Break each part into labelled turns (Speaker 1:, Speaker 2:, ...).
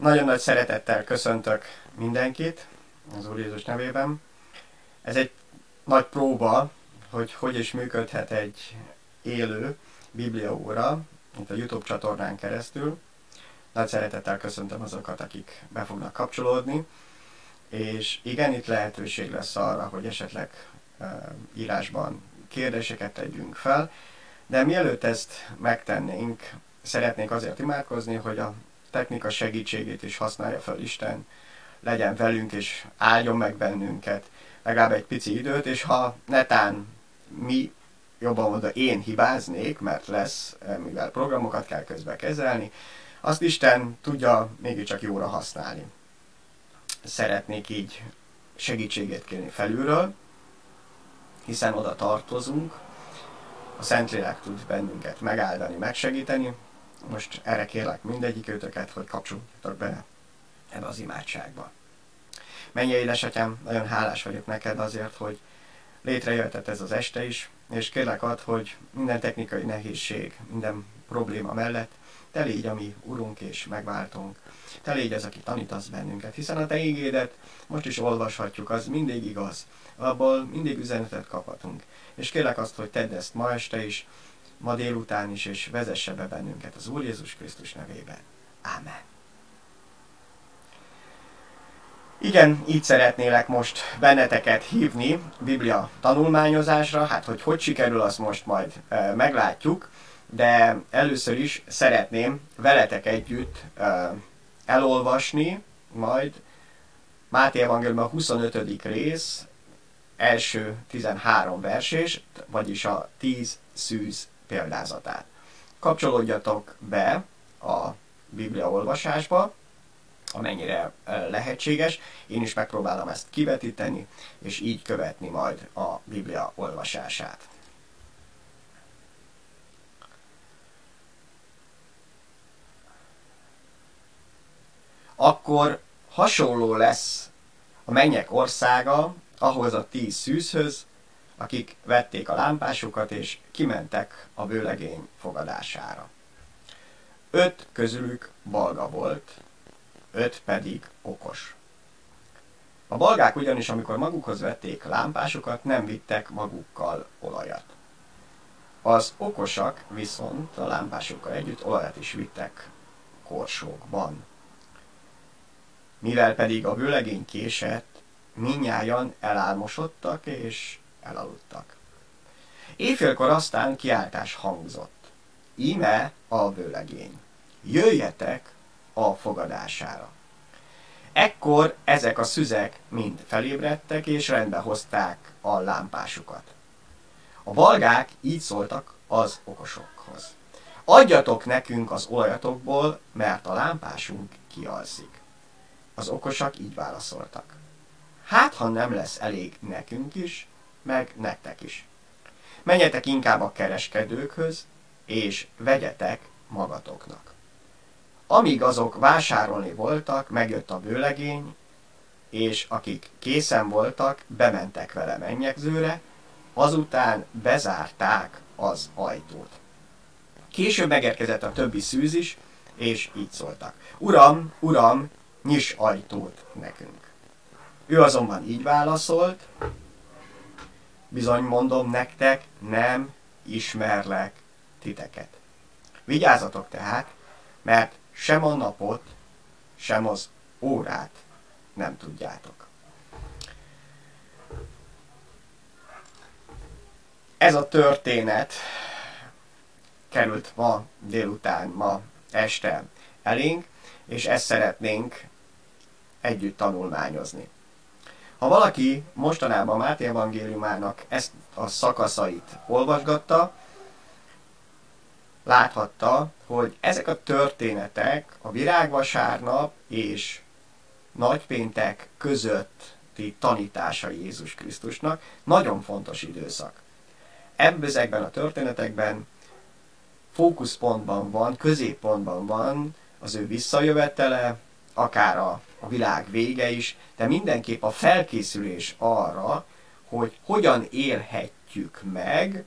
Speaker 1: Nagyon nagy szeretettel köszöntök mindenkit az Úr Jézus nevében. Ez egy nagy próba, hogy hogy is működhet egy élő Biblia óra, itt a YouTube csatornán keresztül. Nagy szeretettel köszöntöm azokat, akik be fognak kapcsolódni, és igen, itt lehetőség lesz arra, hogy esetleg írásban kérdéseket tegyünk fel, de mielőtt ezt megtennénk, szeretnék azért imádkozni, hogy a technika segítségét is használja fel Isten, legyen velünk és áldjon meg bennünket legalább egy pici időt, és ha netán mi jobban mondva én hibáznék, mert lesz, eh, mivel programokat kell közbe kezelni, azt Isten tudja mégiscsak jóra használni. Szeretnék így segítségét kérni felülről, hiszen oda tartozunk, a Szentlélek tud bennünket megáldani, megsegíteni. Most erre kérlek mindegyik őtöket, hogy kapcsoljatok be ebbe az imádságba. Menj édesatyám, nagyon hálás vagyok neked azért, hogy létrejöhetett ez az este is, és kérlek ad, hogy minden technikai nehézség, minden probléma mellett te légy a mi urunk és megváltunk. Te légy az, aki tanítasz bennünket, hiszen a te ígédet most is olvashatjuk, az mindig igaz. Abból mindig üzenetet kaphatunk. És kérlek azt, hogy tedd ezt ma este is, ma délután is, és vezesse be bennünket az Úr Jézus Krisztus nevében. Ámen. Igen, így szeretnélek most benneteket hívni Biblia tanulmányozásra, hát hogy hogy sikerül, azt most majd e, meglátjuk, de először is szeretném veletek együtt e, elolvasni majd Máté Evangélium a 25. rész első 13 versés, vagyis a 10 szűz példázatát. Kapcsolódjatok be a Biblia olvasásba, amennyire lehetséges. Én is megpróbálom ezt kivetíteni, és így követni majd a Biblia olvasását. Akkor hasonló lesz a mennyek országa ahhoz a tíz szűzhöz, akik vették a lámpásukat és kimentek a vőlegény fogadására. Öt közülük balga volt, öt pedig okos. A balgák ugyanis, amikor magukhoz vették lámpásokat, nem vittek magukkal olajat. Az okosak viszont a lámpásokkal együtt olajat is vittek korsókban. Mivel pedig a vőlegény késett, minnyájan elálmosodtak és elaludtak. Éjfélkor aztán kiáltás hangzott. Íme a vőlegény. Jöjjetek a fogadására. Ekkor ezek a szüzek mind felébredtek, és rendbe hozták a lámpásukat. A balgák így szóltak az okosokhoz. Adjatok nekünk az olajatokból, mert a lámpásunk kialszik. Az okosak így válaszoltak. Hát, ha nem lesz elég nekünk is, meg nektek is. Menjetek inkább a kereskedőkhöz, és vegyetek magatoknak. Amíg azok vásárolni voltak, megjött a vőlegény, és akik készen voltak, bementek vele mennyegzőre, azután bezárták az ajtót. Később megérkezett a többi szűz is, és így szóltak. Uram, uram, nyis ajtót nekünk. Ő azonban így válaszolt, bizony mondom nektek, nem ismerlek titeket. Vigyázzatok tehát, mert sem a napot, sem az órát nem tudjátok. Ez a történet került ma délután, ma este elénk, és ezt szeretnénk együtt tanulmányozni. Ha valaki mostanában Máté evangéliumának ezt a szakaszait olvasgatta, láthatta, hogy ezek a történetek a virágvasárnap és nagypéntek közötti tanítása Jézus Krisztusnak nagyon fontos időszak. Ebből a történetekben fókuszpontban van, középpontban van az ő visszajövetele, akár a, a világ vége is, de mindenképp a felkészülés arra, hogy hogyan élhetjük meg,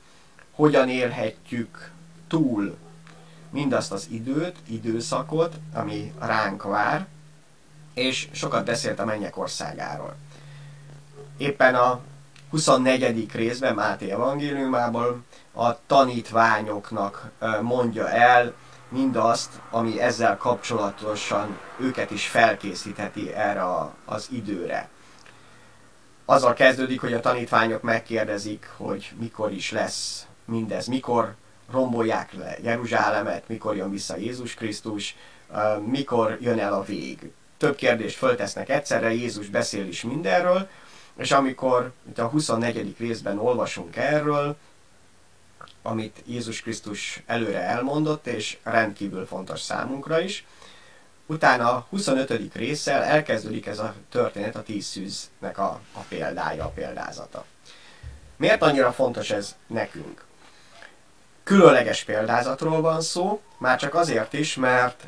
Speaker 1: hogyan élhetjük túl mindazt az időt, időszakot, ami ránk vár, és sokat beszélt a mennyek országáról. Éppen a 24. részben Máté evangéliumából a tanítványoknak mondja el mindazt, ami ezzel kapcsolatosan őket is felkészítheti erre az időre. Azzal kezdődik, hogy a tanítványok megkérdezik, hogy mikor is lesz mindez, mikor rombolják le Jeruzsálemet, mikor jön vissza Jézus Krisztus, mikor jön el a vég. Több kérdést föltesznek egyszerre, Jézus beszél is mindenről, és amikor itt a 24. részben olvasunk erről, amit Jézus Krisztus előre elmondott, és rendkívül fontos számunkra is, utána a 25. résszel elkezdődik ez a történet, a tíz szűznek a, a példája, a példázata. Miért annyira fontos ez nekünk? Különleges példázatról van szó, már csak azért is, mert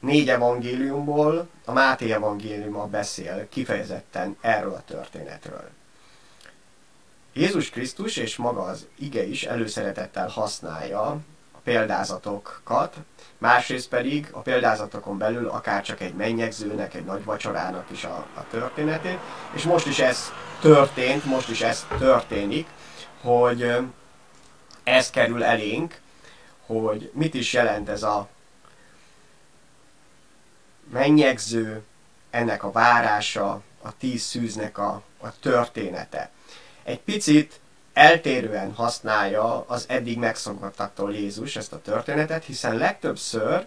Speaker 1: négy evangéliumból a Máté evangéliuma beszél kifejezetten erről a történetről. Jézus Krisztus és maga az ige is előszeretettel használja a példázatokat, másrészt pedig a példázatokon belül akár csak egy mennyegzőnek, egy nagy vacsorának is a, a történetét, és most is ez történt, most is ez történik, hogy ez kerül elénk, hogy mit is jelent ez a mennyegző, ennek a várása, a tíz szűznek a, a története. Egy picit eltérően használja az eddig megszokottaktól Jézus ezt a történetet, hiszen legtöbbször,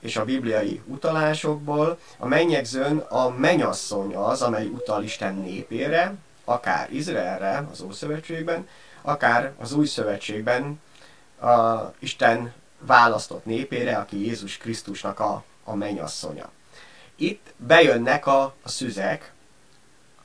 Speaker 1: és a bibliai utalásokból a mennyegzőn a menyasszony az, amely utal Isten népére, akár Izraelre az Ószövetségben, akár az Új Szövetségben a Isten választott népére, aki Jézus Krisztusnak a, a mennyasszonya. Itt bejönnek a, a szüzek,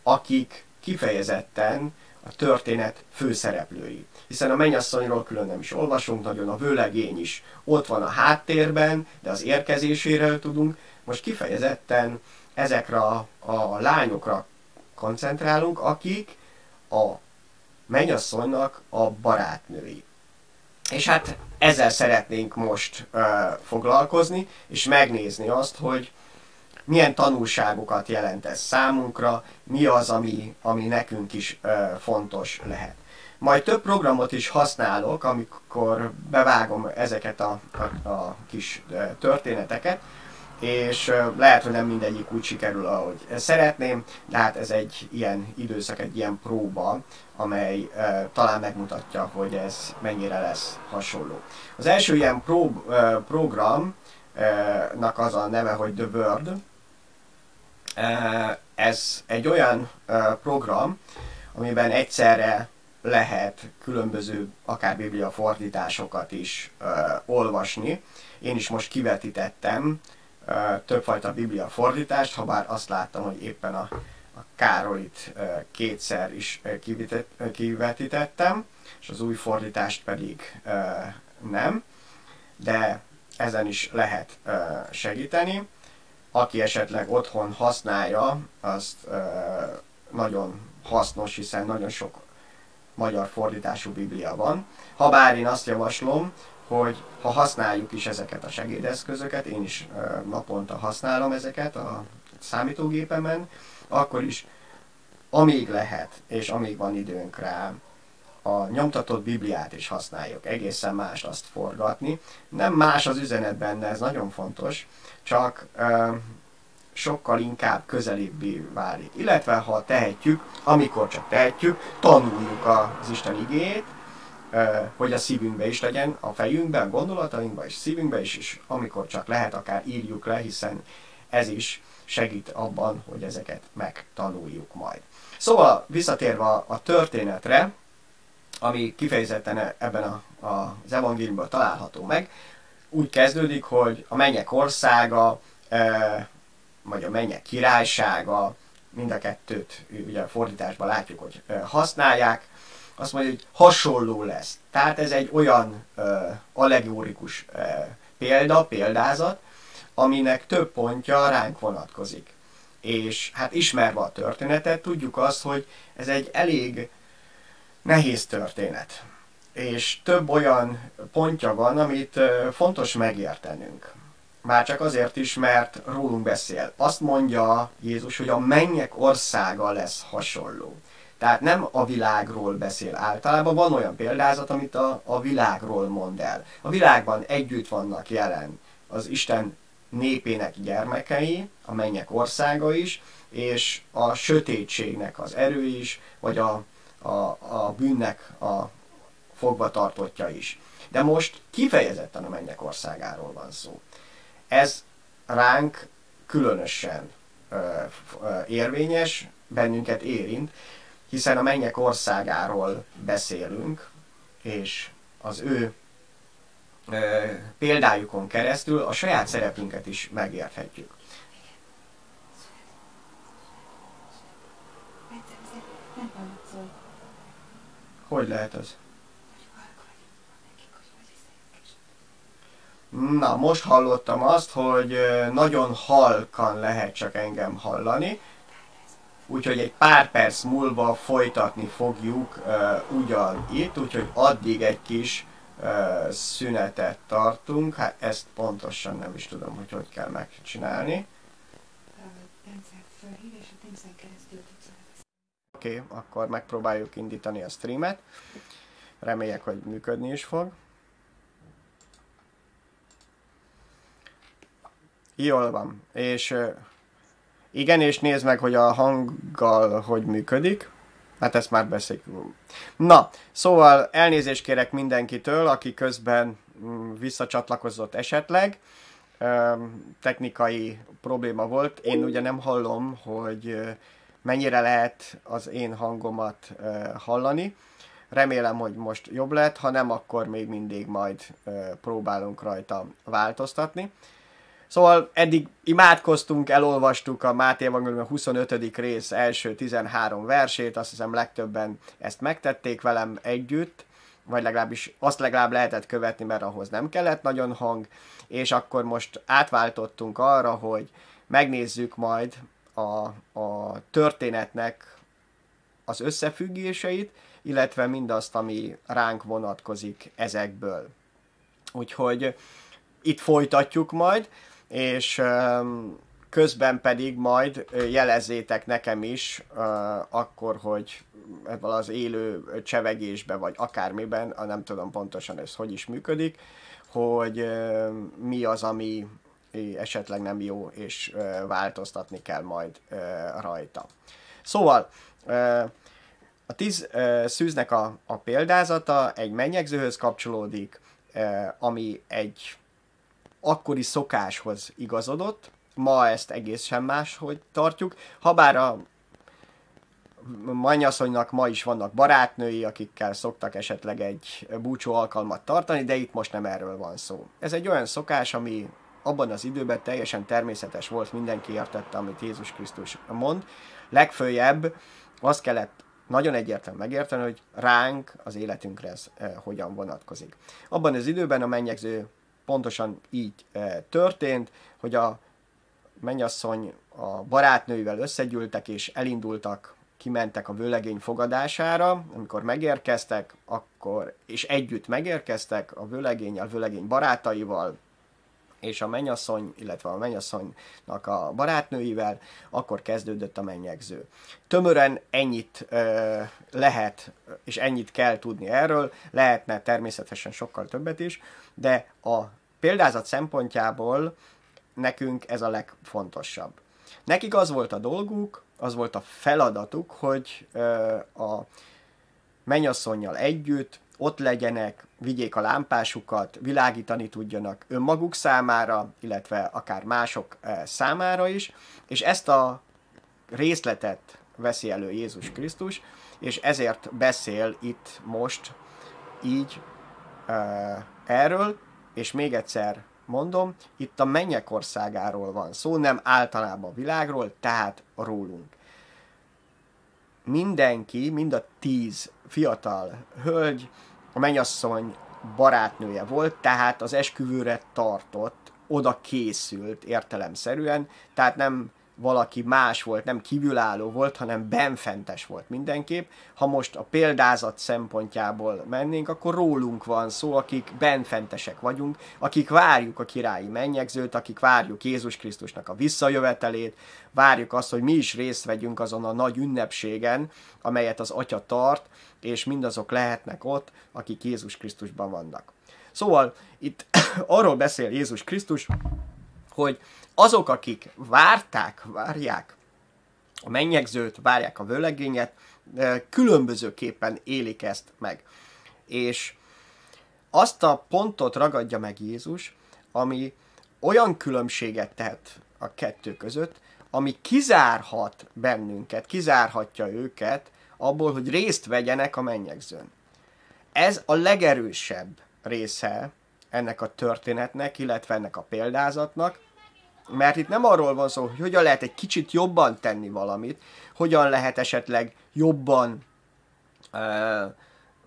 Speaker 1: akik kifejezetten a történet főszereplői. Hiszen a mennyasszonyról külön nem is olvasunk, nagyon a vőlegény is ott van a háttérben, de az érkezéséről tudunk. Most kifejezetten ezekre a, a lányokra koncentrálunk, akik a mennyasszonynak a barátnői. És hát ezzel szeretnénk most uh, foglalkozni, és megnézni azt, hogy milyen tanulságokat jelent ez számunkra, mi az, ami, ami nekünk is uh, fontos lehet. Majd több programot is használok, amikor bevágom ezeket a, a, a kis történeteket, és lehet, hogy nem mindegyik úgy sikerül, ahogy szeretném, de hát ez egy ilyen időszak, egy ilyen próba, amely uh, talán megmutatja, hogy ez mennyire lesz hasonló. Az első ilyen pro, uh, programnak az a neve, hogy The Word. Uh, ez egy olyan uh, program, amiben egyszerre lehet különböző akár biblia fordításokat is uh, olvasni. Én is most kivetítettem többfajta biblia fordítást, ha bár azt láttam, hogy éppen a, a Károlit kétszer is kivetítettem, és az új fordítást pedig nem, de ezen is lehet segíteni. Aki esetleg otthon használja, azt nagyon hasznos, hiszen nagyon sok magyar fordítású biblia van. Habár én azt javaslom, hogy ha használjuk is ezeket a segédeszközöket, én is naponta használom ezeket a számítógépemen, akkor is amíg lehet, és amíg van időnk rá, a nyomtatott Bibliát is használjuk. Egészen más azt forgatni. Nem más az üzenet benne, ez nagyon fontos, csak sokkal inkább közelébbi válik. Illetve ha tehetjük, amikor csak tehetjük, tanuljuk az Isten igét, hogy a szívünkbe is legyen, a fejünkbe, a gondolatainkba és szívünkbe is, és amikor csak lehet, akár írjuk le, hiszen ez is segít abban, hogy ezeket megtanuljuk majd. Szóval visszatérve a történetre, ami kifejezetten ebben a, a, az evangéliumban található meg, úgy kezdődik, hogy a mennyek országa, e, vagy a mennyek királysága, mind a kettőt ugye a fordításban látjuk, hogy használják, azt mondja, hogy hasonló lesz. Tehát ez egy olyan allegorikus uh, példa, példázat, aminek több pontja ránk vonatkozik. És hát ismerve a történetet, tudjuk azt, hogy ez egy elég nehéz történet. És több olyan pontja van, amit fontos megértenünk. Már csak azért is, mert rólunk beszél. Azt mondja Jézus, hogy a mennyek országa lesz hasonló. Tehát nem a világról beszél általában, van olyan példázat, amit a, a világról mond el. A világban együtt vannak jelen az Isten népének gyermekei, a mennyek országa is, és a sötétségnek az erő is, vagy a, a, a bűnnek a fogvatartottja is. De most kifejezetten a mennyek országáról van szó. Ez ránk különösen ö, ö, érvényes, bennünket érint, hiszen a mennyek országáról beszélünk, és az ő ö, példájukon keresztül a saját szerepünket is megérthetjük. Hogy lehet ez? Na, most hallottam azt, hogy nagyon halkan lehet csak engem hallani, úgyhogy egy pár perc múlva folytatni fogjuk uh, ugyan itt, úgyhogy addig egy kis uh, szünetet tartunk. Hát ezt pontosan nem is tudom, hogy hogy kell megcsinálni. Oké, okay, akkor megpróbáljuk indítani a streamet. Reméljek, hogy működni is fog. Jól van. És igen, és nézd meg, hogy a hanggal hogy működik. Hát ezt már beszéljük. Na, szóval elnézést kérek mindenkitől, aki közben mm, visszacsatlakozott esetleg. Technikai probléma volt. Én ugye nem hallom, hogy mennyire lehet az én hangomat hallani. Remélem, hogy most jobb lett, ha nem, akkor még mindig majd próbálunk rajta változtatni. Szóval eddig imádkoztunk, elolvastuk a Máté Evangélium 25. rész első 13 versét, azt hiszem legtöbben ezt megtették velem együtt, vagy legalábbis azt legalább lehetett követni, mert ahhoz nem kellett nagyon hang, és akkor most átváltottunk arra, hogy megnézzük majd a, a történetnek az összefüggéseit, illetve mindazt, ami ránk vonatkozik ezekből. Úgyhogy itt folytatjuk majd és közben pedig majd jelezzétek nekem is, akkor, hogy ebben az élő csevegésben, vagy akármiben, nem tudom pontosan ez hogy is működik, hogy mi az, ami esetleg nem jó, és változtatni kell majd rajta. Szóval, a tíz szűznek a, a példázata egy mennyegzőhöz kapcsolódik, ami egy akkori szokáshoz igazodott, ma ezt egészen máshogy tartjuk, habár a mannyasszonynak ma is vannak barátnői, akikkel szoktak esetleg egy búcsú alkalmat tartani, de itt most nem erről van szó. Ez egy olyan szokás, ami abban az időben teljesen természetes volt, mindenki értette, amit Jézus Krisztus mond. Legfőjebb azt kellett nagyon egyértelműen megérteni, hogy ránk, az életünkre ez eh, hogyan vonatkozik. Abban az időben a mennyegző pontosan így e, történt, hogy a mennyasszony a barátnőivel összegyűltek és elindultak, kimentek a vőlegény fogadására, amikor megérkeztek, akkor, és együtt megérkeztek a vőlegény, a vőlegény barátaival, és a mennyasszony, illetve a mennyasszonynak a barátnőivel, akkor kezdődött a mennyegző. Tömören ennyit ö, lehet, és ennyit kell tudni erről, lehetne természetesen sokkal többet is, de a példázat szempontjából nekünk ez a legfontosabb. Nekik az volt a dolguk, az volt a feladatuk, hogy ö, a mennyasszonynal együtt ott legyenek, vigyék a lámpásukat, világítani tudjanak önmaguk számára, illetve akár mások számára is, és ezt a részletet veszi elő Jézus Krisztus, és ezért beszél itt most így erről, és még egyszer mondom, itt a mennyek országáról van szó, nem általában a világról, tehát rólunk. Mindenki, mind a tíz fiatal hölgy, a mennyasszony barátnője volt, tehát az esküvőre tartott, oda készült értelemszerűen, tehát nem valaki más volt, nem kívülálló volt, hanem benfentes volt mindenképp. Ha most a példázat szempontjából mennénk, akkor rólunk van szó, akik benfentesek vagyunk, akik várjuk a királyi mennyegzőt, akik várjuk Jézus Krisztusnak a visszajövetelét, várjuk azt, hogy mi is részt vegyünk azon a nagy ünnepségen, amelyet az Atya tart, és mindazok lehetnek ott, akik Jézus Krisztusban vannak. Szóval itt arról beszél Jézus Krisztus, hogy azok, akik várták, várják a mennyegzőt, várják a vőlegényet, különbözőképpen élik ezt meg. És azt a pontot ragadja meg Jézus, ami olyan különbséget tehet a kettő között, ami kizárhat bennünket, kizárhatja őket abból, hogy részt vegyenek a mennyegzőn. Ez a legerősebb része ennek a történetnek, illetve ennek a példázatnak, mert itt nem arról van szó, hogy hogyan lehet egy kicsit jobban tenni valamit, hogyan lehet esetleg jobban uh,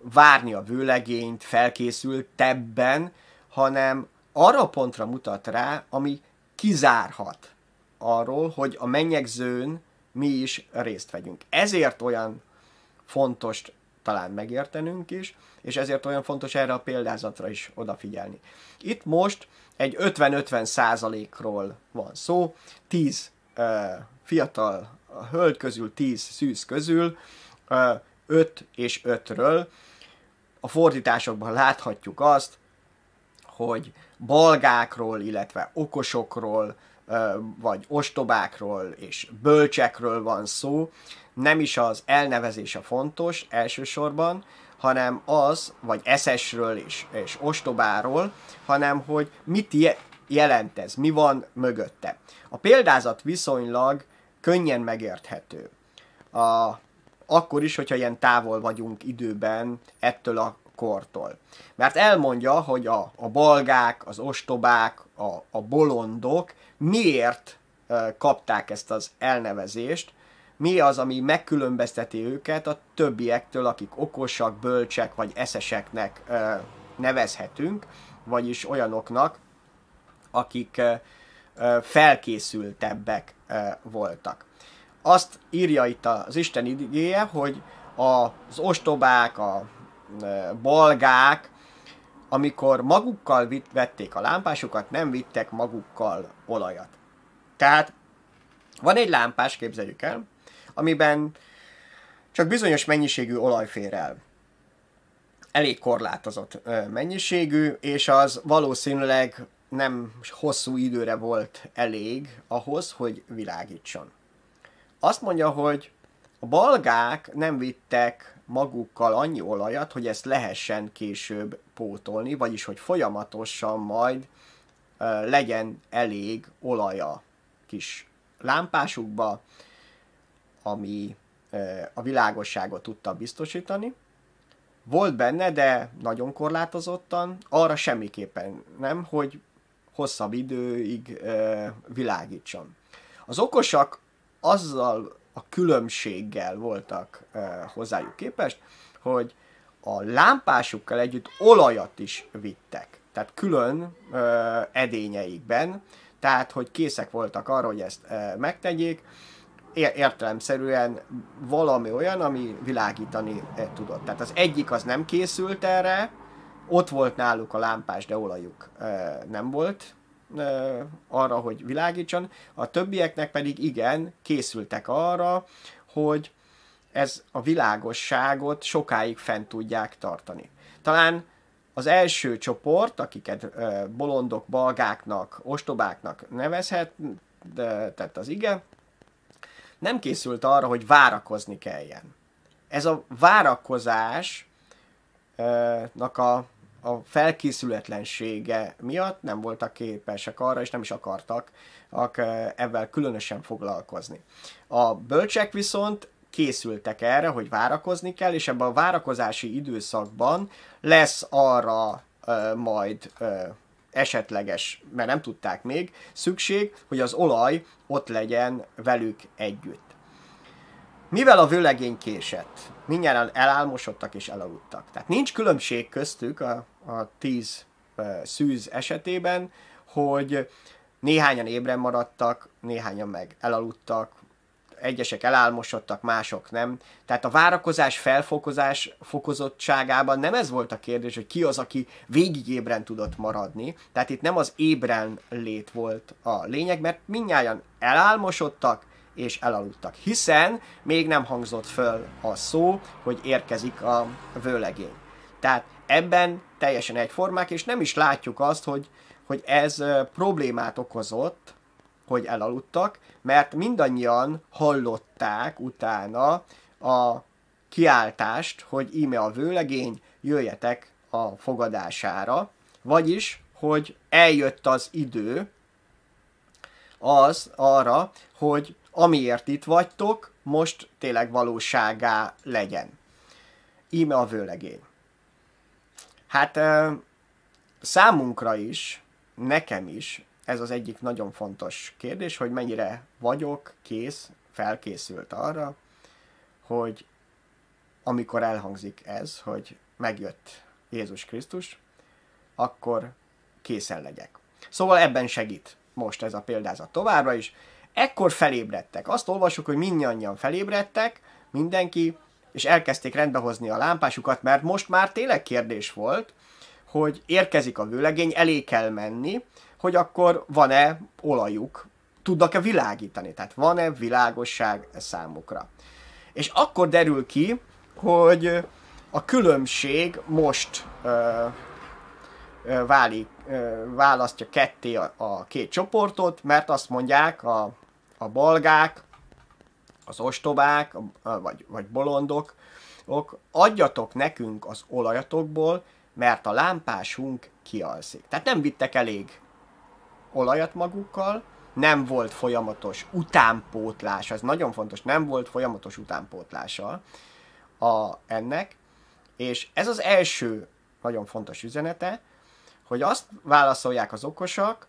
Speaker 1: várni a vőlegényt, felkészültebben, hanem arra pontra mutat rá, ami kizárhat arról, hogy a mennyegzőn mi is részt vegyünk. Ezért olyan fontos talán megértenünk is, és ezért olyan fontos erre a példázatra is odafigyelni. Itt most egy 50-50 százalékról van szó, 10 uh, fiatal hölgy közül, 10 szűz közül, uh, 5 és 5-ről. A fordításokban láthatjuk azt, hogy balgákról, illetve okosokról, vagy ostobákról és bölcsekről van szó, nem is az elnevezés a fontos elsősorban, hanem az, vagy eszesről és, és ostobáról, hanem hogy mit jelent ez, mi van mögötte. A példázat viszonylag könnyen megérthető. A, akkor is, hogyha ilyen távol vagyunk időben ettől a kortól. Mert elmondja, hogy a, a balgák, az ostobák, a, a bolondok miért kapták ezt az elnevezést, mi az, ami megkülönbözteti őket a többiektől, akik okosak, bölcsek vagy eszeseknek nevezhetünk, vagyis olyanoknak, akik felkészültebbek voltak. Azt írja itt az Isten igéje, hogy az ostobák, a balgák, amikor magukkal vették a lámpásokat, nem vittek magukkal olajat. Tehát van egy lámpás, képzeljük el, amiben csak bizonyos mennyiségű olaj fér el. Elég korlátozott mennyiségű, és az valószínűleg nem hosszú időre volt elég ahhoz, hogy világítson. Azt mondja, hogy a balgák nem vittek magukkal annyi olajat, hogy ezt lehessen később pótolni, vagyis hogy folyamatosan majd legyen elég olaja kis lámpásukba, ami a világosságot tudta biztosítani. Volt benne, de nagyon korlátozottan, arra semmiképpen nem, hogy hosszabb időig világítson. Az okosak azzal a különbséggel voltak hozzájuk képest, hogy a lámpásukkal együtt olajat is vittek. Tehát külön edényeikben, tehát hogy készek voltak arra, hogy ezt megtegyék, értelemszerűen valami olyan, ami világítani tudott. Tehát az egyik az nem készült erre, ott volt náluk a lámpás, de olajuk nem volt arra, hogy világítson, a többieknek pedig igen, készültek arra, hogy ez a világosságot sokáig fent tudják tartani. Talán az első csoport, akiket bolondok, balgáknak, ostobáknak nevezhet, de, tehát az ige, nem készült arra, hogy várakozni kelljen. Ez a várakozásnak a a felkészületlensége miatt nem voltak képesek arra, és nem is akartak ebben különösen foglalkozni. A bölcsek viszont készültek erre, hogy várakozni kell, és ebben a várakozási időszakban lesz arra majd esetleges, mert nem tudták még, szükség, hogy az olaj ott legyen velük együtt. Mivel a vőlegény késett, mindjárt elálmosodtak és elaludtak. Tehát nincs különbség köztük a, a tíz szűz esetében, hogy néhányan ébren maradtak, néhányan meg elaludtak, egyesek elálmosodtak, mások nem. Tehát a várakozás felfokozás fokozottságában nem ez volt a kérdés, hogy ki az, aki végig ébren tudott maradni. Tehát itt nem az ébren lét volt a lényeg, mert mindnyájan elálmosodtak, és elaludtak. Hiszen még nem hangzott föl a szó, hogy érkezik a vőlegény. Tehát ebben teljesen egyformák, és nem is látjuk azt, hogy, hogy ez problémát okozott, hogy elaludtak, mert mindannyian hallották utána a kiáltást, hogy íme a vőlegény, jöjjetek a fogadására, vagyis, hogy eljött az idő az arra, hogy amiért itt vagytok, most tényleg valóságá legyen. Íme a vőlegény. Hát számunkra is, nekem is ez az egyik nagyon fontos kérdés, hogy mennyire vagyok kész, felkészült arra, hogy amikor elhangzik ez, hogy megjött Jézus Krisztus, akkor készen legyek. Szóval ebben segít most ez a példázat továbbra is. Ekkor felébredtek. Azt olvasjuk, hogy mindannyian felébredtek, mindenki, és elkezdték rendbehozni a lámpásukat, mert most már tényleg kérdés volt, hogy érkezik a vőlegény, elé kell menni, hogy akkor van-e olajuk, tudnak-e világítani, tehát van-e világosság számukra. És akkor derül ki, hogy a különbség most ö, ö, válik, ö, választja ketté a, a két csoportot, mert azt mondják a, a balgák, az ostobák, a, vagy, vagy bolondok, ok, adjatok nekünk az olajatokból, mert a lámpásunk kialszik. Tehát nem vittek elég olajat magukkal, nem volt folyamatos utánpótlás, ez nagyon fontos, nem volt folyamatos utánpótlása a, ennek, és ez az első nagyon fontos üzenete, hogy azt válaszolják az okosak,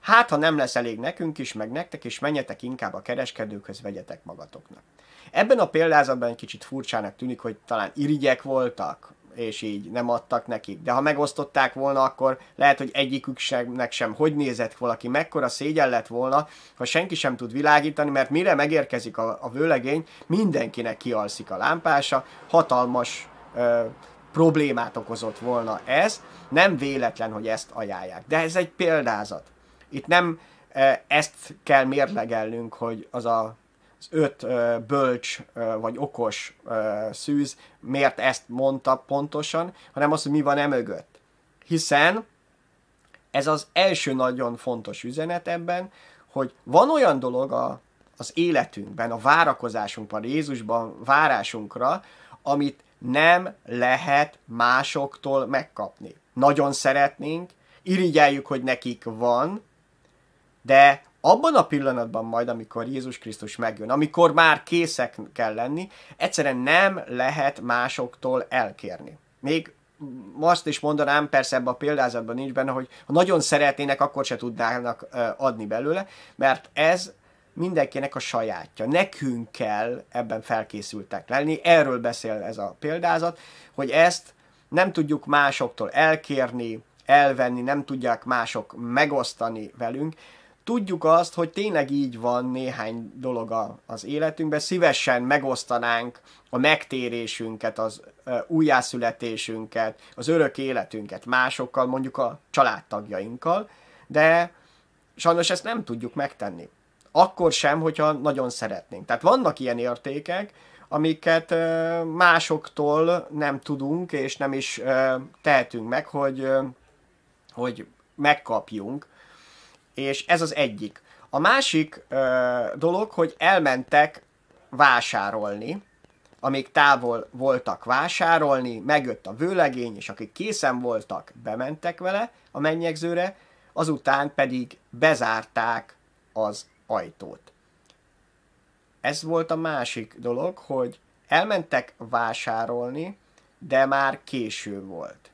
Speaker 1: hát ha nem lesz elég nekünk is, meg nektek is, menjetek inkább a kereskedőkhöz, vegyetek magatoknak. Ebben a példázatban egy kicsit furcsának tűnik, hogy talán irigyek voltak, és így nem adtak nekik. De ha megosztották volna, akkor lehet, hogy egyiküknek sem hogy nézett valaki, mekkora szégyen lett volna, ha senki sem tud világítani, mert mire megérkezik a, a vőlegény, mindenkinek kialszik a lámpása, hatalmas ö, problémát okozott volna ez, nem véletlen, hogy ezt ajánlják. De ez egy példázat. Itt nem ezt kell mérlegelnünk, hogy az a öt bölcs vagy okos szűz miért ezt mondta pontosan, hanem az, hogy mi van e mögött. Hiszen ez az első nagyon fontos üzenet ebben, hogy van olyan dolog a, az életünkben, a várakozásunkban, Jézusban, várásunkra, amit nem lehet másoktól megkapni. Nagyon szeretnénk, irigyeljük, hogy nekik van, de abban a pillanatban majd, amikor Jézus Krisztus megjön, amikor már készek kell lenni, egyszerűen nem lehet másoktól elkérni. Még azt is mondanám, persze ebben a példázatban nincs benne, hogy ha nagyon szeretnének, akkor se tudnának adni belőle, mert ez mindenkinek a sajátja. Nekünk kell ebben felkészültek lenni. Erről beszél ez a példázat, hogy ezt nem tudjuk másoktól elkérni, elvenni, nem tudják mások megosztani velünk, tudjuk azt, hogy tényleg így van néhány dolog az életünkben, szívesen megosztanánk a megtérésünket, az újjászületésünket, az örök életünket másokkal, mondjuk a családtagjainkkal, de sajnos ezt nem tudjuk megtenni. Akkor sem, hogyha nagyon szeretnénk. Tehát vannak ilyen értékek, amiket másoktól nem tudunk, és nem is tehetünk meg, hogy, hogy megkapjunk, és ez az egyik. A másik ö, dolog, hogy elmentek vásárolni, amíg távol voltak vásárolni, megjött a vőlegény, és akik készen voltak, bementek vele a mennyegzőre, azután pedig bezárták az ajtót. Ez volt a másik dolog, hogy elmentek vásárolni, de már késő volt.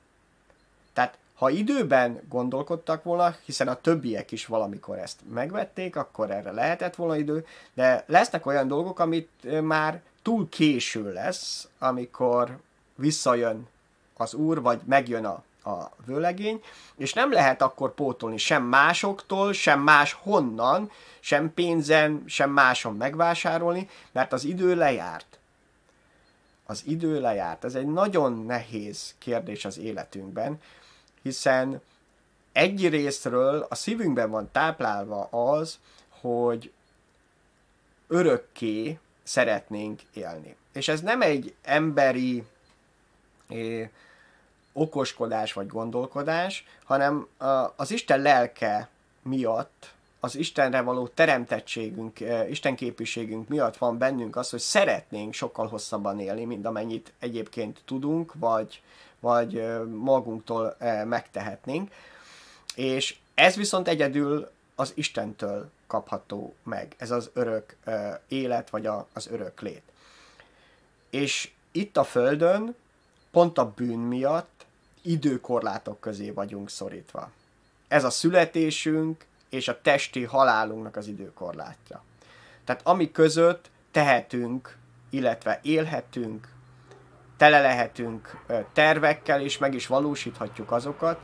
Speaker 1: Ha időben gondolkodtak volna, hiszen a többiek is valamikor ezt megvették, akkor erre lehetett volna idő, de lesznek olyan dolgok, amit már túl késő lesz, amikor visszajön az úr, vagy megjön a, a vőlegény, és nem lehet akkor pótolni sem másoktól, sem más honnan, sem pénzen, sem máson megvásárolni, mert az idő lejárt. Az idő lejárt. Ez egy nagyon nehéz kérdés az életünkben, hiszen egy részről a szívünkben van táplálva az, hogy örökké szeretnénk élni. És ez nem egy emberi é, okoskodás vagy gondolkodás, hanem az Isten lelke miatt, az Istenre való teremtettségünk, Isten képviségünk miatt van bennünk az, hogy szeretnénk sokkal hosszabban élni, mint amennyit egyébként tudunk, vagy, vagy magunktól megtehetnénk. És ez viszont egyedül az Istentől kapható meg, ez az örök élet, vagy az örök lét. És itt a Földön pont a bűn miatt időkorlátok közé vagyunk szorítva. Ez a születésünk és a testi halálunknak az időkorlátja. Tehát ami között tehetünk, illetve élhetünk, tele lehetünk tervekkel, és meg is valósíthatjuk azokat,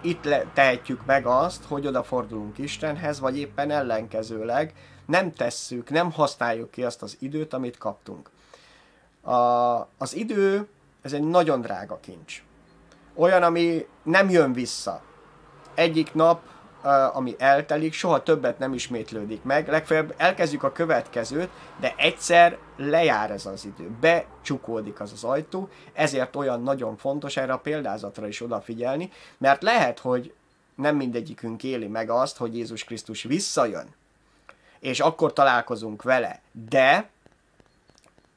Speaker 1: itt le- tehetjük meg azt, hogy odafordulunk Istenhez, vagy éppen ellenkezőleg nem tesszük, nem használjuk ki azt az időt, amit kaptunk. A, az idő, ez egy nagyon drága kincs. Olyan, ami nem jön vissza. Egyik nap ami eltelik, soha többet nem ismétlődik meg. Legfeljebb elkezdjük a következőt, de egyszer lejár ez az idő, becsukódik az az ajtó, ezért olyan nagyon fontos erre a példázatra is odafigyelni, mert lehet, hogy nem mindegyikünk éli meg azt, hogy Jézus Krisztus visszajön, és akkor találkozunk vele, de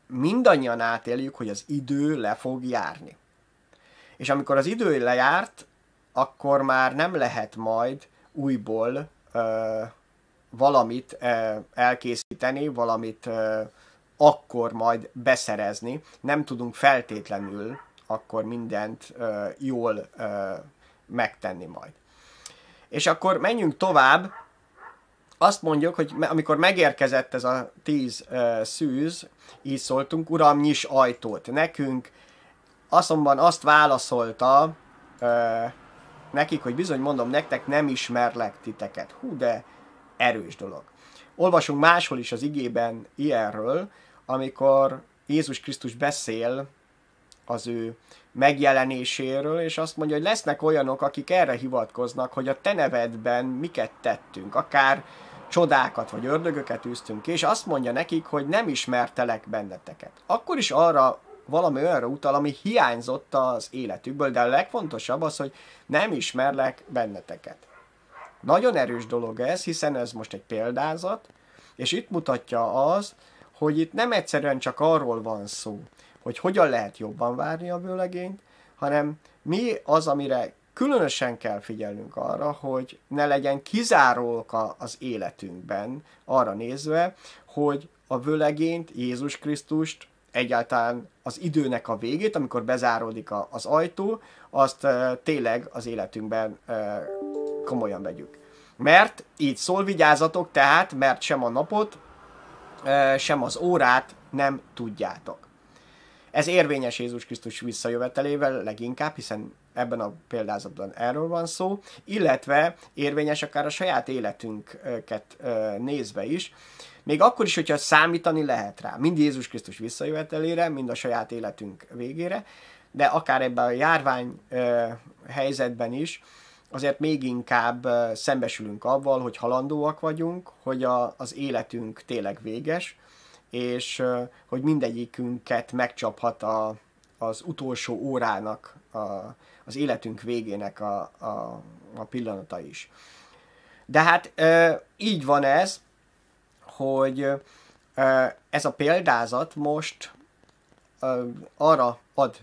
Speaker 1: mindannyian átéljük, hogy az idő le fog járni. És amikor az idő lejárt, akkor már nem lehet majd újból ö, valamit ö, elkészíteni, valamit ö, akkor majd beszerezni. Nem tudunk feltétlenül akkor mindent ö, jól ö, megtenni majd. És akkor menjünk tovább, azt mondjuk, hogy amikor megérkezett ez a tíz uh, szűz, így szóltunk, Uram, nyis ajtót nekünk, azonban azt válaszolta uh, nekik, hogy bizony mondom nektek, nem ismerlek titeket. Hú, de erős dolog. Olvasunk máshol is az igében ilyenről, amikor Jézus Krisztus beszél az ő megjelenéséről, és azt mondja, hogy lesznek olyanok, akik erre hivatkoznak, hogy a te nevedben miket tettünk, akár csodákat vagy ördögöket űztünk és azt mondja nekik, hogy nem ismertelek benneteket. Akkor is arra valami olyanra utal, ami hiányzott az életükből, de a legfontosabb az, hogy nem ismerlek benneteket. Nagyon erős dolog ez, hiszen ez most egy példázat, és itt mutatja az, hogy itt nem egyszerűen csak arról van szó, hogy hogyan lehet jobban várni a vőlegényt, hanem mi az, amire különösen kell figyelnünk arra, hogy ne legyen kizárók az életünkben arra nézve, hogy a vőlegényt, Jézus Krisztust egyáltalán az időnek a végét, amikor bezáródik a, az ajtó, azt e, tényleg az életünkben e, komolyan vegyük. Mert így szól, vigyázatok tehát, mert sem a napot, e, sem az órát nem tudjátok. Ez érvényes Jézus Krisztus visszajövetelével leginkább, hiszen ebben a példázatban erről van szó, illetve érvényes akár a saját életünket nézve is, még akkor is, hogyha számítani lehet rá, mind Jézus Krisztus visszajövetelére, mind a saját életünk végére, de akár ebben a járvány helyzetben is, azért még inkább szembesülünk avval, hogy halandóak vagyunk, hogy a, az életünk tényleg véges, és hogy mindegyikünket megcsaphat a, az utolsó órának, a, az életünk végének a, a, a pillanata is. De hát így van ez, hogy ez a példázat most arra ad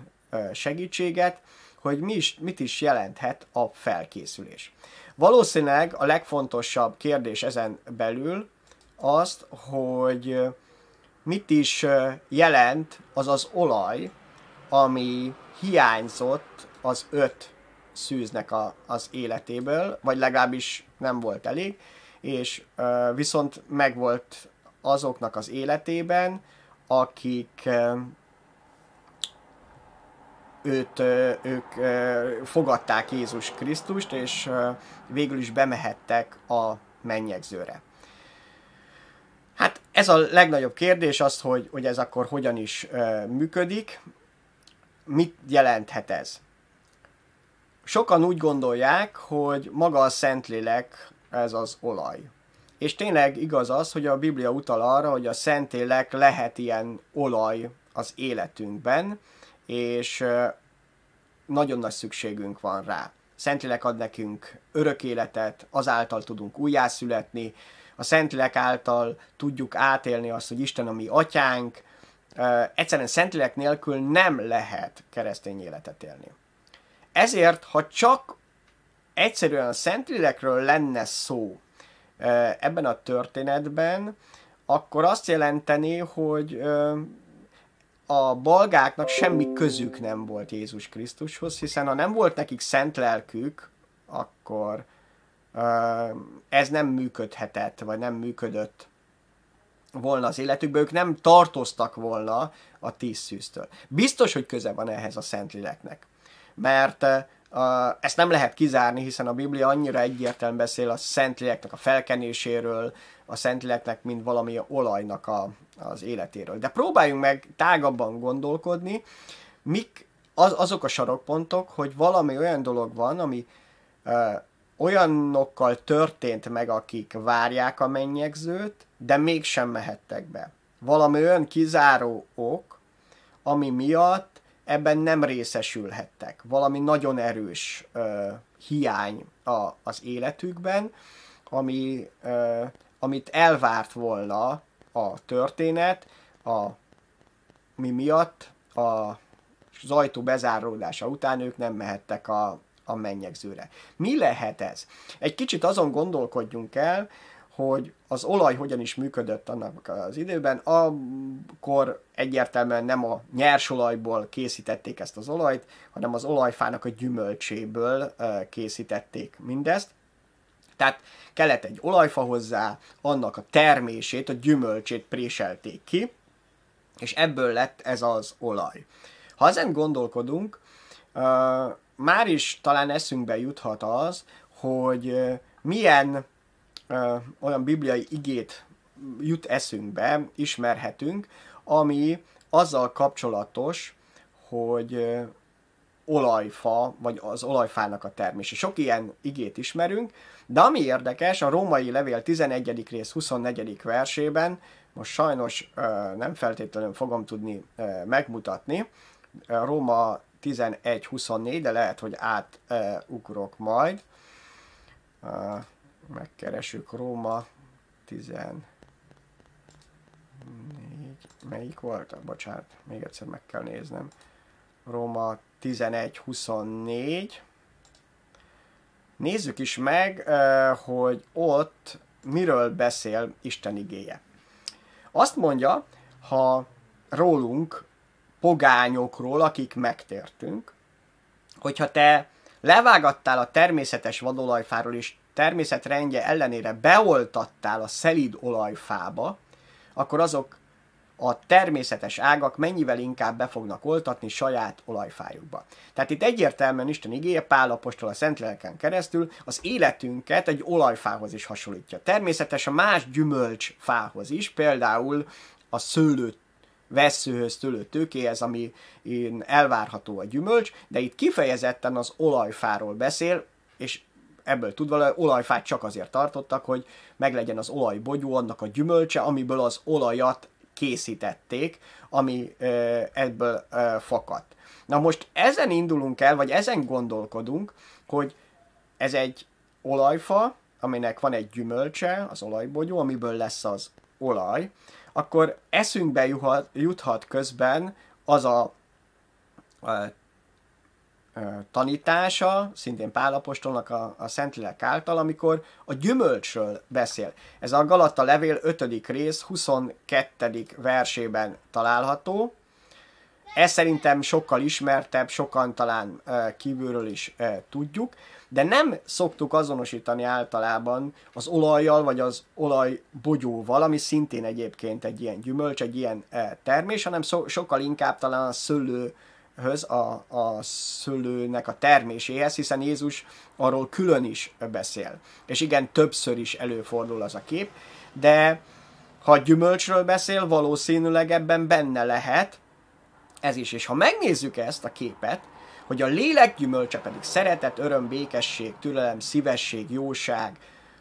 Speaker 1: segítséget, hogy mi is, mit is jelenthet a felkészülés. Valószínűleg a legfontosabb kérdés ezen belül azt, hogy mit is jelent az az olaj, ami hiányzott az öt szűznek a, az életéből, vagy legalábbis nem volt elég, és uh, viszont megvolt azoknak az életében, akik uh, őt, ők fogadták Jézus Krisztust, és végül is bemehettek a mennyegzőre. Hát ez a legnagyobb kérdés az, hogy, hogy ez akkor hogyan is működik, mit jelenthet ez. Sokan úgy gondolják, hogy maga a Szentlélek ez az olaj. És tényleg igaz az, hogy a Biblia utal arra, hogy a Szentlélek lehet ilyen olaj az életünkben, és nagyon nagy szükségünk van rá. Szentlélek ad nekünk örök életet, azáltal tudunk újjászületni, a Szentlélek által tudjuk átélni azt, hogy Isten a mi atyánk, egyszerűen Szentlélek nélkül nem lehet keresztény életet élni. Ezért, ha csak egyszerűen a Szentlélekről lenne szó ebben a történetben, akkor azt jelenteni, hogy a balgáknak semmi közük nem volt Jézus Krisztushoz, hiszen ha nem volt nekik szent lelkük, akkor ez nem működhetett, vagy nem működött volna az életükben, ők nem tartoztak volna a tíz szűztől. Biztos, hogy köze van ehhez a Szentléleknek, mert ezt nem lehet kizárni, hiszen a Biblia annyira egyértelműen beszél a Szentléleknek a felkenéséről, a Szentléleknek, mint valami olajnak a, az életéről. De próbáljunk meg tágabban gondolkodni, mik az, azok a sarokpontok, hogy valami olyan dolog van, ami uh, olyanokkal történt meg, akik várják a mennyegzőt, de mégsem mehettek be. Valami olyan kizáró ok, ami miatt ebben nem részesülhettek. Valami nagyon erős uh, hiány a, az életükben, ami, uh, amit elvárt volna a történet, a, mi miatt a, az ajtó bezáródása után ők nem mehettek a, a mennyegzőre. Mi lehet ez? Egy kicsit azon gondolkodjunk el, hogy az olaj hogyan is működött annak az időben, akkor egyértelműen nem a nyersolajból készítették ezt az olajt, hanem az olajfának a gyümölcséből készítették mindezt. Tehát kellett egy olajfa hozzá, annak a termését, a gyümölcsét préselték ki, és ebből lett ez az olaj. Ha ezen gondolkodunk, már is talán eszünkbe juthat az, hogy milyen olyan bibliai igét jut eszünkbe, ismerhetünk, ami azzal kapcsolatos, hogy olajfa, vagy az olajfának a termése. Sok ilyen igét ismerünk, de ami érdekes, a római levél 11. rész 24. versében, most sajnos nem feltétlenül fogom tudni megmutatni, Róma 11-24, de lehet, hogy átugrok majd. Megkeresünk Róma 14. Melyik volt? Bocsánat, még egyszer meg kell néznem. Róma 11-24. Nézzük is meg, hogy ott miről beszél Isten igéje. Azt mondja, ha rólunk pogányokról, akik megtértünk, hogyha te levágattál a természetes vadolajfáról, és természetrendje ellenére beoltattál a szelíd olajfába, akkor azok a természetes ágak mennyivel inkább be fognak oltatni saját olajfájukba. Tehát itt egyértelműen Isten igéje, Pál apostol a Szentléleken keresztül az életünket egy olajfához is hasonlítja. Természetes a más gyümölcsfához is, például a szőlőt veszőhöz, tőlő tőkéhez, ami elvárható a gyümölcs, de itt kifejezetten az olajfáról beszél, és ebből tudva olajfát csak azért tartottak, hogy meglegyen az olajbogyó, annak a gyümölcse, amiből az olajat készítették, ami ebből fakadt. Na most ezen indulunk el, vagy ezen gondolkodunk, hogy ez egy olajfa, aminek van egy gyümölcse, az olajbogyó, amiből lesz az olaj, akkor eszünkbe juthat, közben az a tanítása, szintén Pálapostolnak a, a Szentlélek által, amikor a gyümölcsről beszél. Ez a Galata levél 5. rész 22. versében található. Ez szerintem sokkal ismertebb, sokan talán kívülről is tudjuk de nem szoktuk azonosítani általában az olajjal, vagy az olajbogyóval, ami szintén egyébként egy ilyen gyümölcs, egy ilyen termés, hanem so- sokkal inkább talán a szőlő terméshez, a, a szülőnek a terméséhez, hiszen Jézus arról külön is beszél. És igen, többször is előfordul az a kép, de ha gyümölcsről beszél, valószínűleg ebben benne lehet ez is. És ha megnézzük ezt a képet, hogy a lélek gyümölcse pedig szeretet, öröm, békesség, türelem, szívesség, jóság,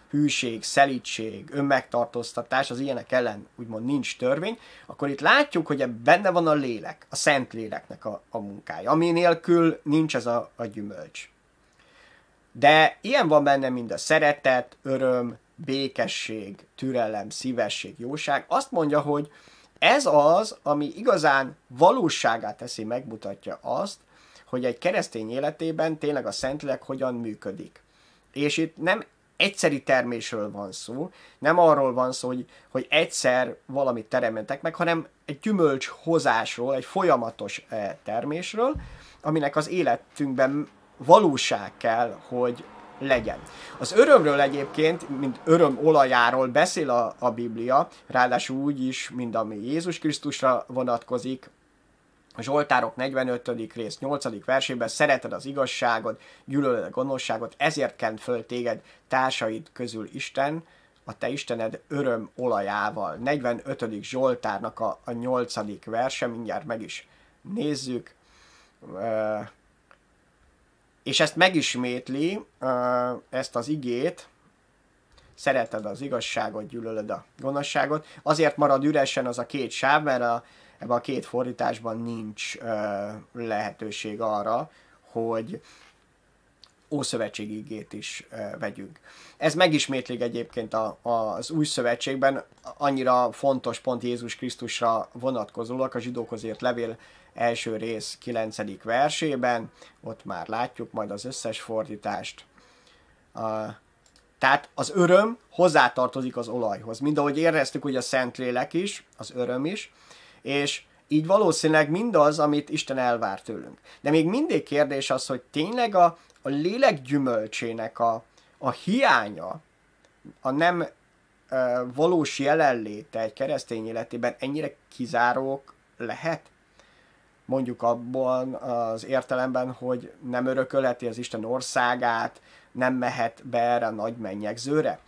Speaker 1: hűség, szelítség, önmegtartóztatás, az ilyenek ellen úgymond nincs törvény, akkor itt látjuk, hogy benne van a lélek, a szent léleknek a, a munkája, ami nélkül nincs ez a, a gyümölcs. De ilyen van benne mind a szeretet, öröm, békesség, türelem, szívesség, jóság. Azt mondja, hogy ez az, ami igazán valóságát teszi, megmutatja azt, hogy egy keresztény életében tényleg a Szentlélek hogyan működik. És itt nem egyszeri termésről van szó, nem arról van szó, hogy, hogy egyszer valamit teremtek meg, hanem egy gyümölcs hozásról, egy folyamatos eh, termésről, aminek az életünkben valóság kell, hogy legyen. Az örömről egyébként, mint öröm olajáról beszél a, a Biblia, ráadásul úgy is, mint ami Jézus Krisztusra vonatkozik, Zsoltárok 45. rész 8. versében szereted az igazságot, gyűlölöd a gonoszságot, ezért kent föl téged társaid közül Isten, a te Istened öröm olajával. 45. Zsoltárnak a, a 8. verse, mindjárt meg is nézzük. És ezt megismétli, ezt az igét, szereted az igazságot, gyűlölöd a gonoszságot. Azért marad üresen az a két sáv, mert a, ebben a két fordításban nincs lehetőség arra, hogy Ószövetségi igét is vegyünk. Ez megismétlik egyébként a, az új szövetségben, annyira fontos pont Jézus Krisztusra vonatkozólag, a zsidókhoz ért levél első rész 9. versében, ott már látjuk majd az összes fordítást. Uh, tehát az öröm hozzátartozik az olajhoz. Mind ahogy éreztük, hogy a Szentlélek is, az öröm is, és így valószínűleg mindaz, amit Isten elvár tőlünk. De még mindig kérdés az, hogy tényleg a, a lélek gyümölcsének a, a hiánya, a nem e, valós jelenléte egy keresztény életében ennyire kizárók lehet? Mondjuk abban az értelemben, hogy nem örökölheti az Isten országát, nem mehet be erre a nagy mennyegzőre?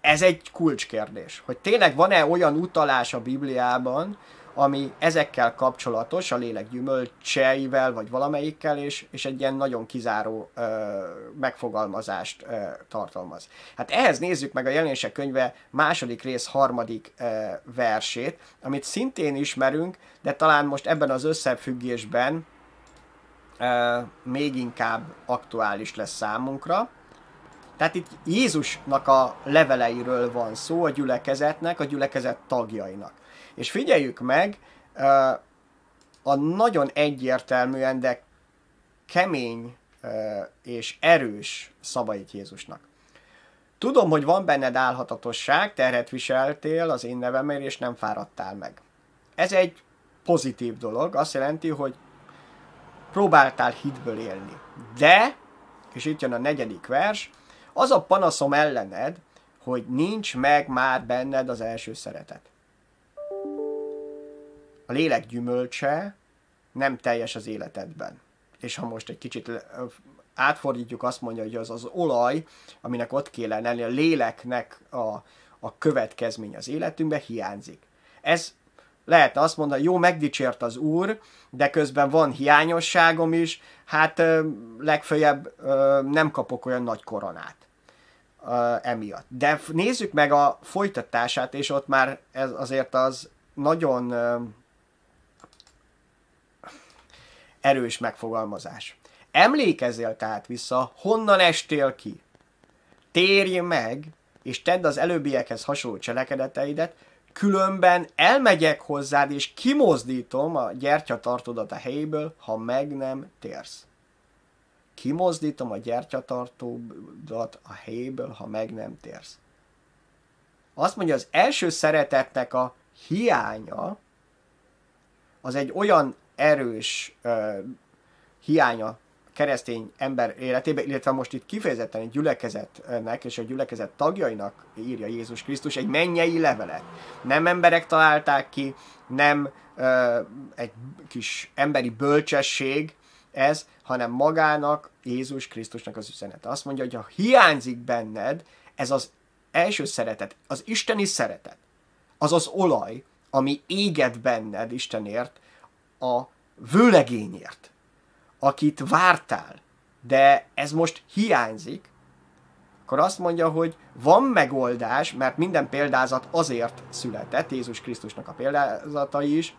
Speaker 1: Ez egy kulcskérdés, hogy tényleg van-e olyan utalás a Bibliában, ami ezekkel kapcsolatos, a lélek gyümölcseivel, vagy valamelyikkel, és, és egy ilyen nagyon kizáró ö, megfogalmazást ö, tartalmaz. Hát ehhez nézzük meg a jelenések könyve második rész harmadik ö, versét, amit szintén ismerünk, de talán most ebben az összefüggésben ö, még inkább aktuális lesz számunkra. Tehát itt Jézusnak a leveleiről van szó, a gyülekezetnek, a gyülekezet tagjainak. És figyeljük meg a nagyon egyértelműen, de kemény és erős szavait Jézusnak. Tudom, hogy van benned álhatatosság, terhet viseltél az én nevemért, és nem fáradtál meg. Ez egy pozitív dolog, azt jelenti, hogy próbáltál hitből élni. De, és itt jön a negyedik vers, az a panaszom ellened, hogy nincs meg már benned az első szeretet a lélek gyümölcse nem teljes az életedben. És ha most egy kicsit átfordítjuk, azt mondja, hogy az az olaj, aminek ott kéne lenni, a léleknek a, a következmény az életünkbe hiányzik. Ez lehetne azt mondani, jó, megdicsért az Úr, de közben van hiányosságom is, hát legfeljebb nem kapok olyan nagy koronát emiatt. De nézzük meg a folytatását, és ott már ez azért az nagyon erős megfogalmazás. Emlékezzél tehát vissza, honnan estél ki. Térj meg, és tedd az előbbiekhez hasonló cselekedeteidet, különben elmegyek hozzád, és kimozdítom a gyertyatartódat a helyéből, ha meg nem térsz. Kimozdítom a gyertyatartódat a helyéből, ha meg nem térsz. Azt mondja, az első szeretetnek a hiánya, az egy olyan erős uh, hiánya keresztény ember életébe, illetve most itt kifejezetten egy gyülekezetnek és a gyülekezet tagjainak írja Jézus Krisztus egy mennyei levelet. Nem emberek találták ki, nem egy kis emberi bölcsesség ez, hanem magának, Jézus Krisztusnak az üzenete. Azt mondja, hogy ha hiányzik benned ez az első szeretet, az isteni szeretet, az az olaj, ami éget benned Istenért, a vőlegényért, akit vártál, de ez most hiányzik, akkor azt mondja, hogy van megoldás, mert minden példázat azért született, Jézus Krisztusnak a példázatai is,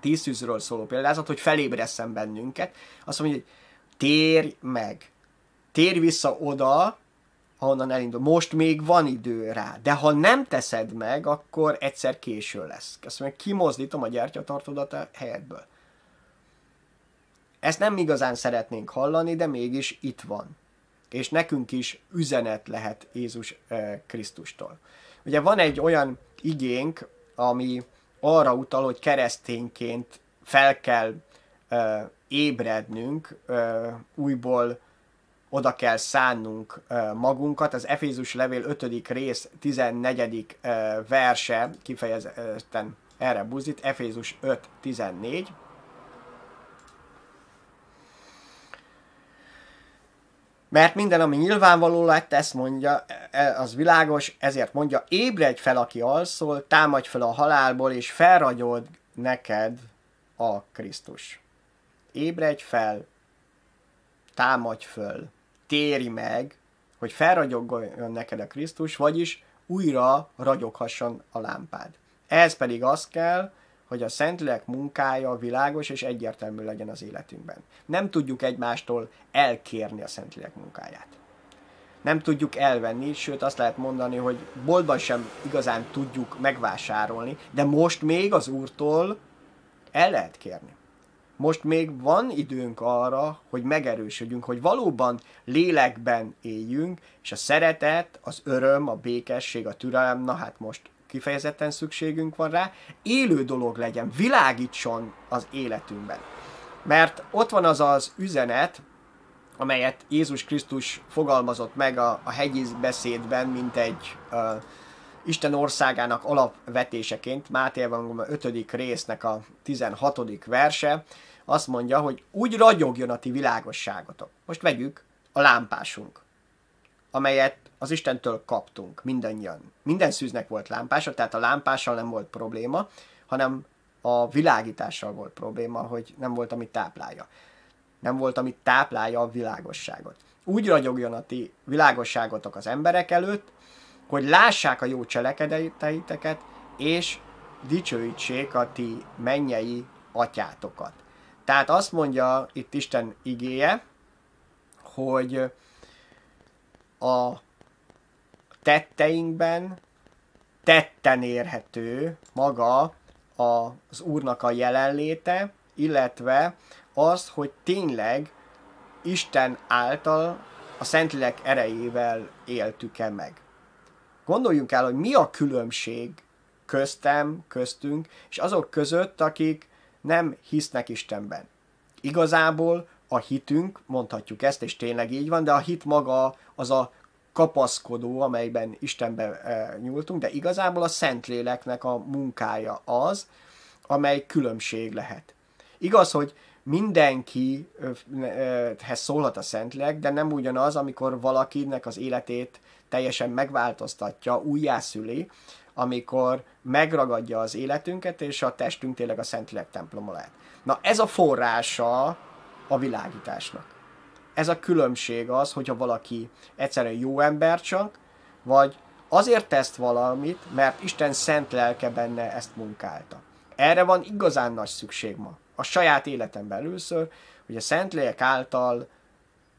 Speaker 1: tíz szűzről szóló példázat, hogy felébresszen bennünket. Azt mondja, hogy térj meg, térj vissza oda, ahonnan elindul. Most még van idő rá, de ha nem teszed meg, akkor egyszer késő lesz. Azt mondja, kimozdítom a gyertyatartódat a helyedből. Ezt nem igazán szeretnénk hallani, de mégis itt van. És nekünk is üzenet lehet Jézus eh, Krisztustól. Ugye van egy olyan igénk, ami arra utal, hogy keresztényként fel kell uh, ébrednünk, uh, újból oda kell szánnunk magunkat. Az Efézus levél 5. rész 14. Uh, verse kifejezetten erre buzít, Efézus 5.14. Mert minden, ami nyilvánvaló lett, ezt mondja, e, az világos, ezért mondja, ébredj fel, aki alszol, támadj fel a halálból, és felragyod neked a Krisztus. Ébredj fel, támadj föl, térj meg, hogy felragyogjon neked a Krisztus, vagyis újra ragyoghasson a lámpád. Ez pedig az kell, hogy a Szentlélek munkája világos és egyértelmű legyen az életünkben. Nem tudjuk egymástól elkérni a Szentlélek munkáját. Nem tudjuk elvenni, sőt azt lehet mondani, hogy boltban sem igazán tudjuk megvásárolni, de most még az Úrtól el lehet kérni. Most még van időnk arra, hogy megerősödjünk, hogy valóban lélekben éljünk, és a szeretet, az öröm, a békesség, a türelem, na hát most kifejezetten szükségünk van rá, élő dolog legyen, világítson az életünkben. Mert ott van az az üzenet, amelyet Jézus Krisztus fogalmazott meg a, a hegyi beszédben, mint egy uh, Isten országának alapvetéseként, Máté Evangélium 5. résznek a 16. verse, azt mondja, hogy úgy ragyogjon a ti világosságotok. Most vegyük a lámpásunk, amelyet az Istentől kaptunk mindannyian. Minden szűznek volt lámpása, tehát a lámpással nem volt probléma, hanem a világítással volt probléma, hogy nem volt, amit táplálja. Nem volt, amit táplálja a világosságot. Úgy ragyogjon a ti világosságotok az emberek előtt, hogy lássák a jó cselekedeteiteket, és dicsőítsék a ti mennyei atyátokat. Tehát azt mondja itt Isten igéje, hogy a tetteinkben tetten érhető maga az Úrnak a jelenléte, illetve az, hogy tényleg Isten által a Szentlélek erejével éltük-e meg. Gondoljunk el, hogy mi a különbség köztem, köztünk, és azok között, akik nem hisznek Istenben. Igazából a hitünk, mondhatjuk ezt, és tényleg így van, de a hit maga az a kapaszkodó, amelyben Istenbe e, nyúltunk, de igazából a Szentléleknek a munkája az, amely különbség lehet. Igaz, hogy mindenkihez szólhat a Szentlélek, de nem ugyanaz, amikor valakinek az életét teljesen megváltoztatja, újjászüli, amikor megragadja az életünket, és a testünk tényleg a Szentlélek temploma lehet. Na ez a forrása a világításnak ez a különbség az, hogyha valaki egyszerűen jó ember csak, vagy azért tesz valamit, mert Isten szent lelke benne ezt munkálta. Erre van igazán nagy szükség ma. A saját életemben először, hogy a szent lélek által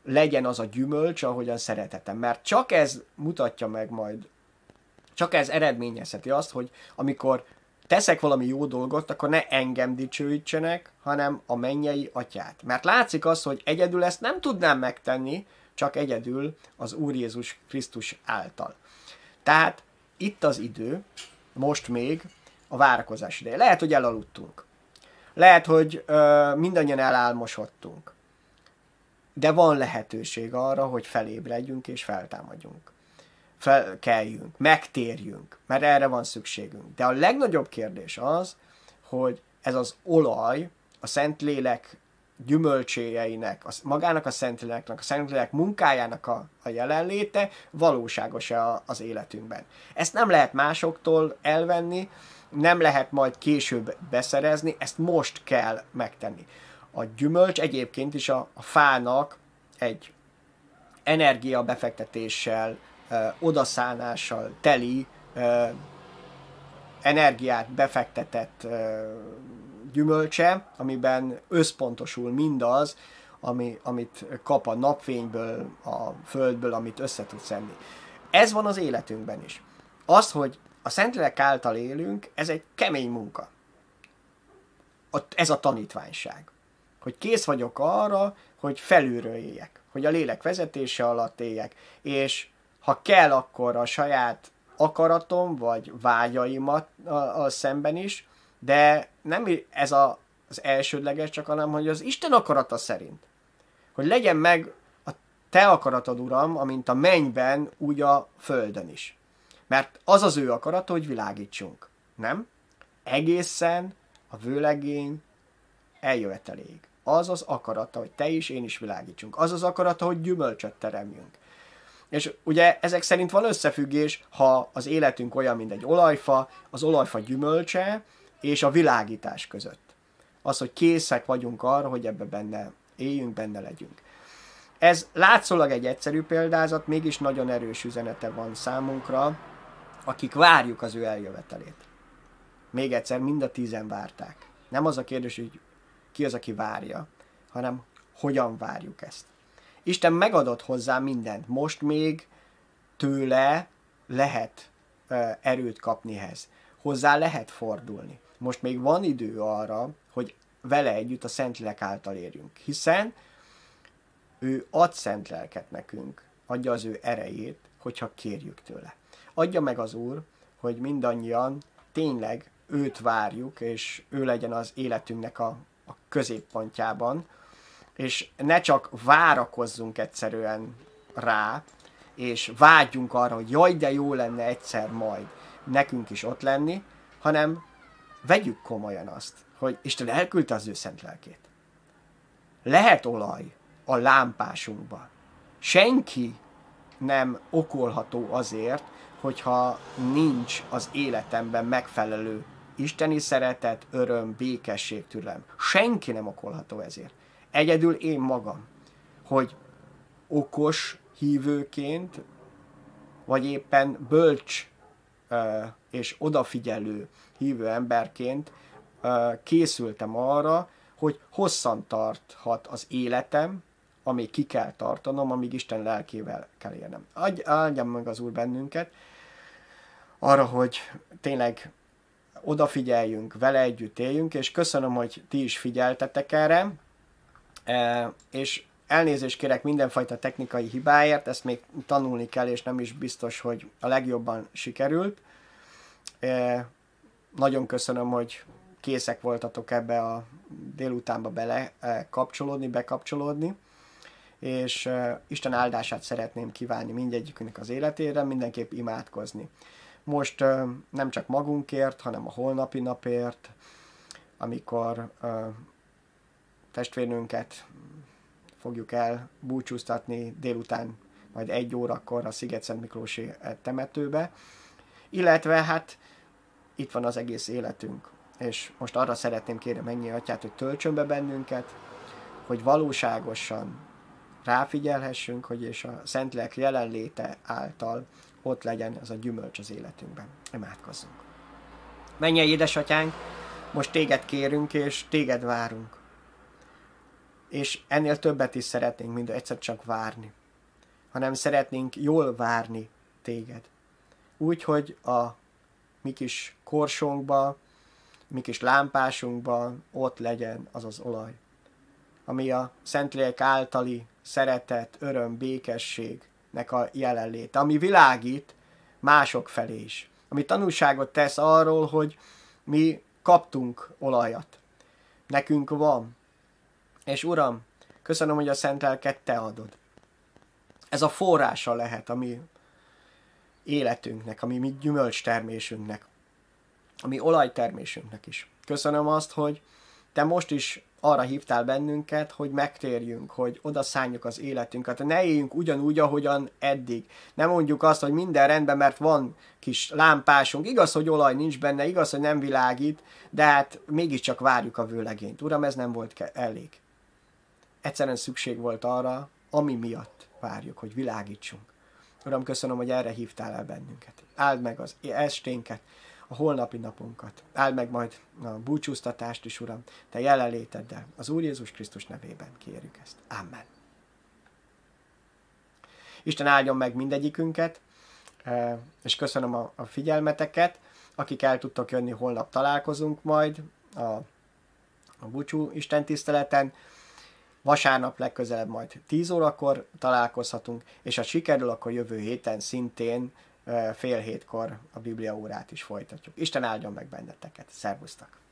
Speaker 1: legyen az a gyümölcs, ahogyan szeretetem. Mert csak ez mutatja meg majd, csak ez eredményezheti azt, hogy amikor teszek valami jó dolgot, akkor ne engem dicsőítsenek, hanem a mennyei atyát. Mert látszik az, hogy egyedül ezt nem tudnám megtenni, csak egyedül az Úr Jézus Krisztus által. Tehát itt az idő, most még a várakozás ideje. Lehet, hogy elaludtunk. Lehet, hogy ö, mindannyian elálmosodtunk. De van lehetőség arra, hogy felébredjünk és feltámadjunk felkeljünk, megtérjünk, mert erre van szükségünk. De a legnagyobb kérdés az, hogy ez az olaj a Szentlélek gyümölcséjeinek, a, magának a Szentléleknek, a Szentlélek munkájának a, a jelenléte valóságos -e az életünkben. Ezt nem lehet másoktól elvenni, nem lehet majd később beszerezni, ezt most kell megtenni. A gyümölcs egyébként is a, a fának egy energia befektetéssel, ö, odaszánással teli, ö, energiát befektetett ö, gyümölcse, amiben összpontosul mindaz, ami, amit kap a napfényből, a földből, amit össze tud szedni. Ez van az életünkben is. Az, hogy a Szentlélek által élünk, ez egy kemény munka. Ez a tanítványság. Hogy kész vagyok arra, hogy felülről éljek. Hogy a lélek vezetése alatt éljek. És ha kell, akkor a saját akaratom, vagy vágyaimat a, a szemben is, de nem ez a, az elsődleges, csak hanem, hogy az Isten akarata szerint. Hogy legyen meg a te akaratod, Uram, amint a mennyben, úgy a földön is. Mert az az ő akarata, hogy világítsunk. Nem? Egészen a vőlegény eljöveteléig. Az az akarata, hogy te is, én is világítsunk. Az az akarata, hogy gyümölcsöt teremjünk. És ugye ezek szerint van összefüggés, ha az életünk olyan, mint egy olajfa, az olajfa gyümölcse, és a világítás között. Az, hogy készek vagyunk arra, hogy ebbe benne éljünk, benne legyünk. Ez látszólag egy egyszerű példázat, mégis nagyon erős üzenete van számunkra, akik várjuk az ő eljövetelét. Még egyszer, mind a tízen várták. Nem az a kérdés, hogy ki az, aki várja, hanem hogyan várjuk ezt. Isten megadott hozzá mindent. Most még tőle lehet erőt kapni ehhez. Hozzá lehet fordulni most még van idő arra, hogy vele együtt a Szentlélek által érjünk. Hiszen ő ad szent lelket nekünk, adja az ő erejét, hogyha kérjük tőle. Adja meg az Úr, hogy mindannyian tényleg őt várjuk, és ő legyen az életünknek a, középpontjában, és ne csak várakozzunk egyszerűen rá, és vágyjunk arra, hogy jaj, de jó lenne egyszer majd nekünk is ott lenni, hanem vegyük komolyan azt, hogy Isten elküldte az ő szent lelkét. Lehet olaj a lámpásunkba. Senki nem okolható azért, hogyha nincs az életemben megfelelő isteni szeretet, öröm, békesség, türelem. Senki nem okolható ezért. Egyedül én magam. Hogy okos hívőként, vagy éppen bölcs és odafigyelő hívő emberként készültem arra, hogy hosszan tarthat az életem, amíg ki kell tartanom, amíg Isten lelkével kell. Adj, adjam meg az Úr bennünket arra, hogy tényleg odafigyeljünk, vele együtt éljünk, és köszönöm, hogy ti is figyeltetek erre, és elnézést kérek mindenfajta technikai hibáért, ezt még tanulni kell, és nem is biztos, hogy a legjobban sikerült. Nagyon köszönöm, hogy készek voltatok ebbe a délutánba bele kapcsolódni, bekapcsolódni, és Isten áldását szeretném kívánni mindegyikünknek az életére, mindenképp imádkozni. Most nem csak magunkért, hanem a holnapi napért, amikor testvérünket fogjuk el búcsúztatni délután, majd egy órakor a Sziget-Szent Miklósi temetőbe, illetve hát itt van az egész életünk. És most arra szeretném kérni mennyi atyát, hogy töltsön be bennünket, hogy valóságosan ráfigyelhessünk, hogy és a Szentlélek jelenléte által ott legyen az a gyümölcs az életünkben. Imádkozzunk. Menj el, édesatyánk, most téged kérünk, és téged várunk. És ennél többet is szeretnénk, mint egyszer csak várni, hanem szeretnénk jól várni téged. Úgy, hogy a mi kis korsónkba, mi kis lámpásunkba ott legyen az az olaj. Ami a Szentlélek általi szeretet, öröm, békességnek a jelenléte, ami világít mások felé is. Ami tanulságot tesz arról, hogy mi kaptunk olajat. Nekünk van. És Uram, köszönöm, hogy a Szent Lelket Te adod. Ez a forrása lehet a mi életünknek, ami mi gyümölcstermésünknek, ami olajtermésünknek is. Köszönöm azt, hogy te most is arra hívtál bennünket, hogy megtérjünk, hogy oda szálljuk az életünket. Ne éljünk ugyanúgy, ahogyan eddig. Nem mondjuk azt, hogy minden rendben, mert van kis lámpásunk. Igaz, hogy olaj nincs benne, igaz, hogy nem világít, de hát mégiscsak várjuk a vőlegényt. Uram, ez nem volt elég. Egyszerűen szükség volt arra, ami miatt várjuk, hogy világítsunk. Uram, köszönöm, hogy erre hívtál el bennünket. Áld meg az esténket, a holnapi napunkat. Áld meg majd a búcsúztatást is, Uram, Te jelenléteddel. Az Úr Jézus Krisztus nevében kérjük ezt. Amen. Isten áldjon meg mindegyikünket, e, és köszönöm a, figyelmeteket. Akik el tudtok jönni, holnap találkozunk majd a, a búcsú Isten tiszteleten. Vasárnap legközelebb majd 10 órakor találkozhatunk, és ha sikerül, akkor jövő héten szintén fél hétkor a Biblia órát is folytatjuk. Isten áldjon meg benneteket. Szervusztok!